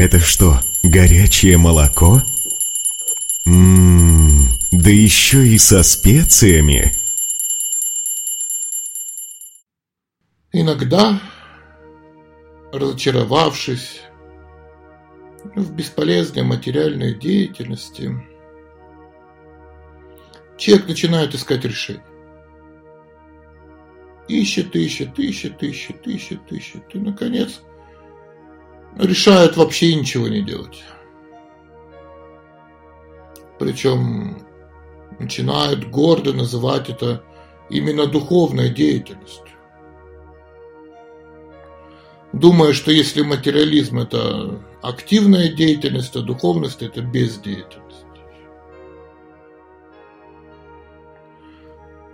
Это что, горячее молоко? Ммм, да еще и со специями. Иногда, разочаровавшись в бесполезной материальной деятельности, человек начинает искать решение. Ищет, ищет, ищет, ищет, ищет, ищет. И, наконец, решает вообще ничего не делать. Причем начинают гордо называть это именно духовной деятельностью. Думая, что если материализм – это активная деятельность, то духовность – это бездеятельность.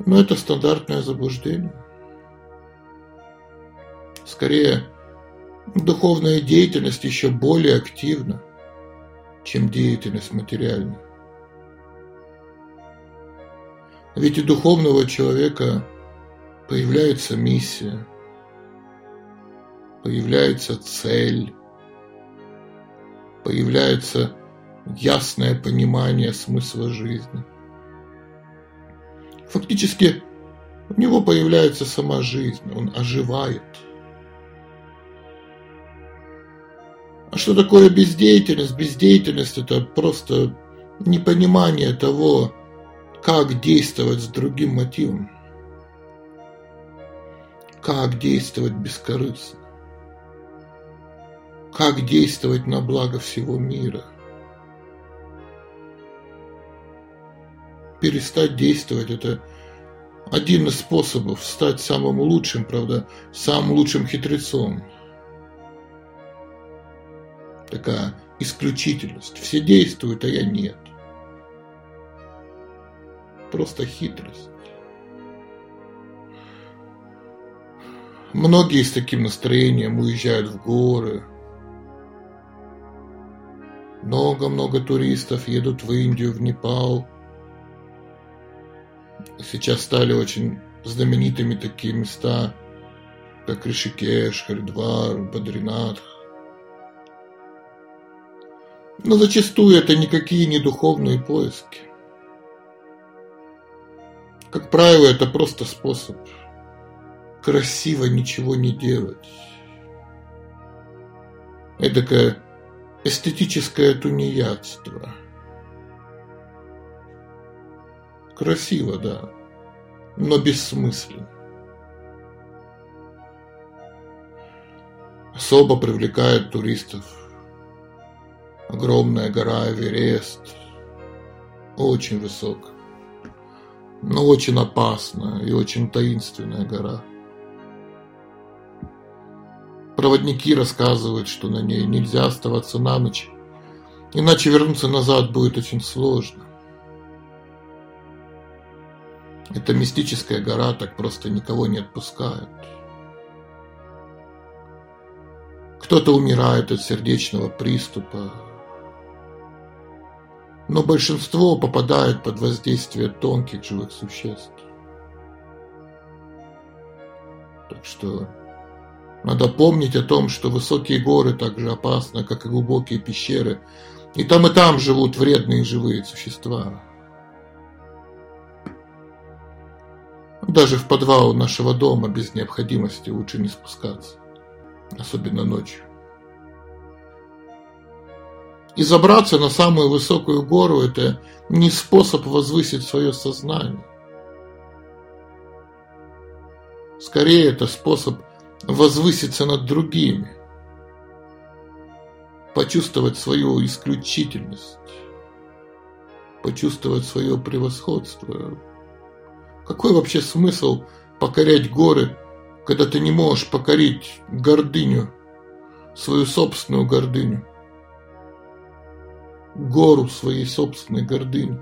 Но это стандартное заблуждение. Скорее, духовная деятельность еще более активна, чем деятельность материальная. Ведь у духовного человека появляется миссия, появляется цель, появляется ясное понимание смысла жизни. Фактически у него появляется сама жизнь, он оживает – что такое бездеятельность? Бездеятельность – это просто непонимание того, как действовать с другим мотивом. Как действовать бескорыстно. Как действовать на благо всего мира. Перестать действовать – это один из способов стать самым лучшим, правда, самым лучшим хитрецом – такая исключительность. Все действуют, а я нет. Просто хитрость. Многие с таким настроением уезжают в горы. Много-много туристов едут в Индию, в Непал. Сейчас стали очень знаменитыми такие места, как Ришикеш, Харидвар, Бадринатх. Но зачастую это никакие не духовные поиски. Как правило, это просто способ красиво ничего не делать. Эдакое эстетическое тунеядство. Красиво, да, но бессмысленно. Особо привлекает туристов Огромная гора Эверест, очень высокая, но очень опасная и очень таинственная гора. Проводники рассказывают, что на ней нельзя оставаться на ночь, иначе вернуться назад будет очень сложно. Эта мистическая гора так просто никого не отпускает. Кто-то умирает от сердечного приступа, но большинство попадает под воздействие тонких живых существ. Так что надо помнить о том, что высокие горы так же опасны, как и глубокие пещеры, и там и там живут вредные живые существа. Даже в подвал нашего дома без необходимости лучше не спускаться, особенно ночью. И забраться на самую высокую гору – это не способ возвысить свое сознание. Скорее, это способ возвыситься над другими, почувствовать свою исключительность, почувствовать свое превосходство. Какой вообще смысл покорять горы, когда ты не можешь покорить гордыню, свою собственную гордыню? Гору своей собственной гордыни.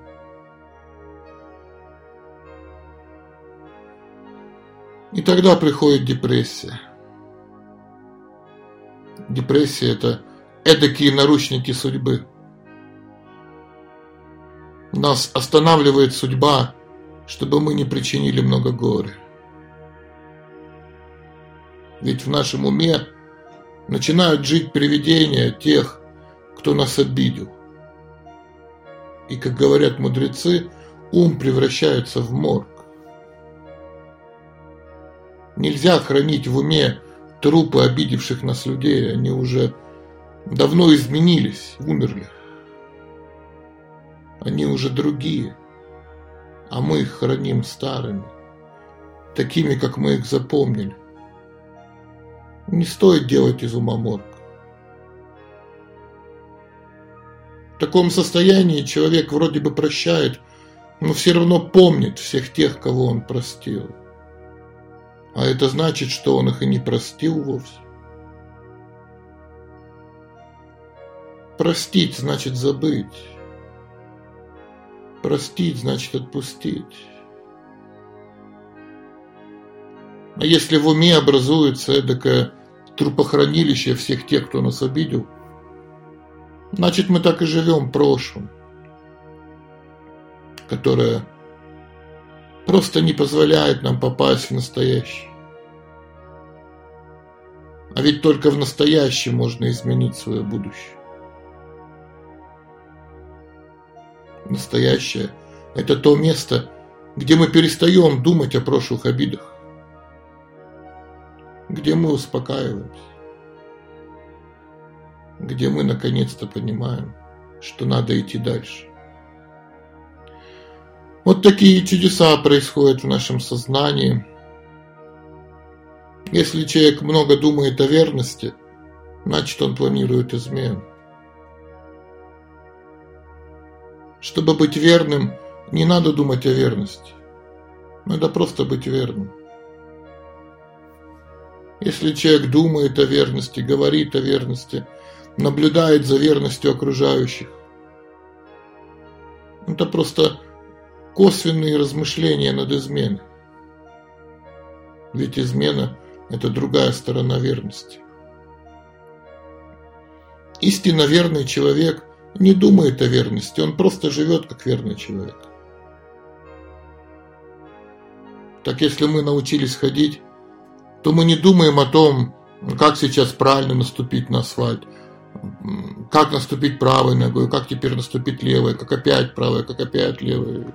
И тогда приходит депрессия. Депрессия – это эдакие наручники судьбы. Нас останавливает судьба, чтобы мы не причинили много горя. Ведь в нашем уме начинают жить привидения тех, кто нас обидел. И, как говорят мудрецы, ум превращается в морг. Нельзя хранить в уме трупы обидевших нас людей, они уже давно изменились, умерли. Они уже другие, а мы их храним старыми, такими, как мы их запомнили. Не стоит делать из ума морг. В таком состоянии человек вроде бы прощает, но все равно помнит всех тех, кого он простил. А это значит, что он их и не простил вовсе. Простить значит забыть. Простить значит отпустить. А если в уме образуется эдакое трупохранилище всех тех, кто нас обидел, значит мы так и живем прошлым, которое просто не позволяет нам попасть в настоящее. А ведь только в настоящем можно изменить свое будущее. Настоящее – это то место, где мы перестаем думать о прошлых обидах, где мы успокаиваемся, где мы наконец-то понимаем, что надо идти дальше. Вот такие чудеса происходят в нашем сознании. Если человек много думает о верности, значит он планирует измену. Чтобы быть верным, не надо думать о верности. Надо просто быть верным. Если человек думает о верности, говорит о верности, наблюдает за верностью окружающих, это просто косвенные размышления над изменой. Ведь измена – это другая сторона верности. Истинно верный человек не думает о верности, он просто живет как верный человек. Так если мы научились ходить, то мы не думаем о том, как сейчас правильно наступить на асфальт, как наступить правой ногой, как теперь наступить левой, как опять правой, как опять левой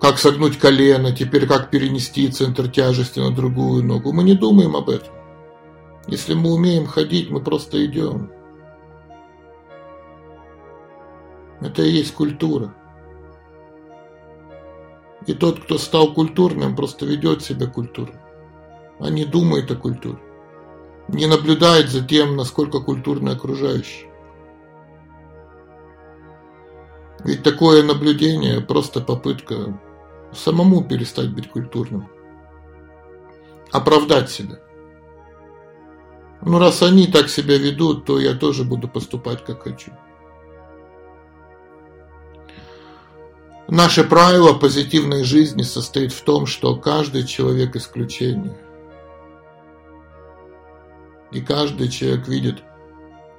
как согнуть колено, теперь как перенести центр тяжести на другую ногу. Мы не думаем об этом. Если мы умеем ходить, мы просто идем. Это и есть культура. И тот, кто стал культурным, просто ведет себя культурно, а не думает о культуре. Не наблюдает за тем, насколько культурны окружающие. Ведь такое наблюдение просто попытка самому перестать быть культурным. Оправдать себя. Ну, раз они так себя ведут, то я тоже буду поступать, как хочу. Наше правило позитивной жизни состоит в том, что каждый человек исключение. И каждый человек видит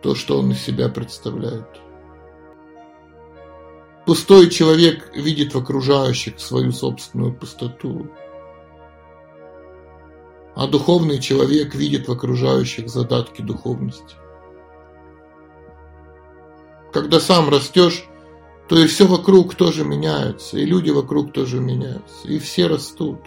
то, что он из себя представляет. Пустой человек видит в окружающих свою собственную пустоту. А духовный человек видит в окружающих задатки духовности. Когда сам растешь, то и все вокруг тоже меняется, и люди вокруг тоже меняются, и все растут.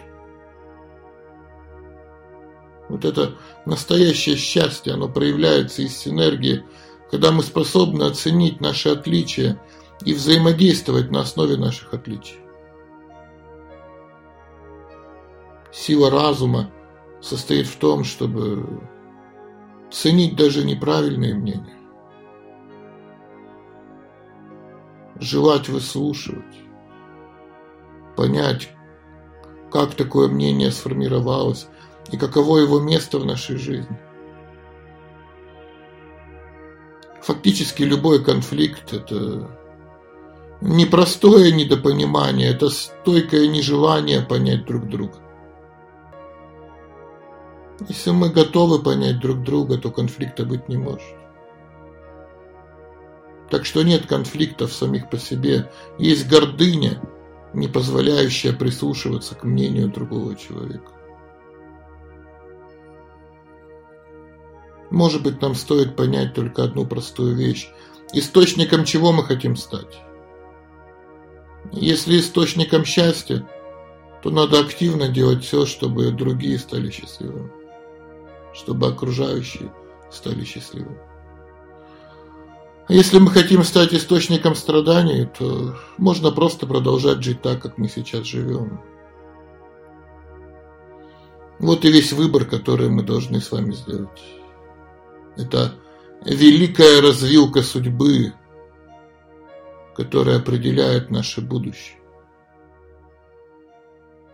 Вот это настоящее счастье, оно проявляется из синергии, когда мы способны оценить наши отличия – и взаимодействовать на основе наших отличий. Сила разума состоит в том, чтобы ценить даже неправильные мнения, желать выслушивать, понять, как такое мнение сформировалось и каково его место в нашей жизни. Фактически любой конфликт – это Непростое недопонимание – это стойкое нежелание понять друг друга. Если мы готовы понять друг друга, то конфликта быть не может. Так что нет конфликтов самих по себе. Есть гордыня, не позволяющая прислушиваться к мнению другого человека. Может быть, нам стоит понять только одну простую вещь. Источником чего мы хотим стать? Если источником счастья, то надо активно делать все, чтобы другие стали счастливыми, чтобы окружающие стали счастливыми. Если мы хотим стать источником страданий, то можно просто продолжать жить так, как мы сейчас живем. Вот и весь выбор, который мы должны с вами сделать. Это великая развилка судьбы, которая определяет наше будущее.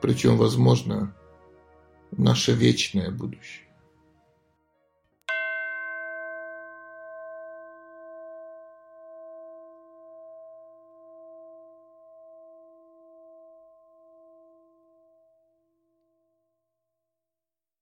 Причем, возможно, наше вечное будущее.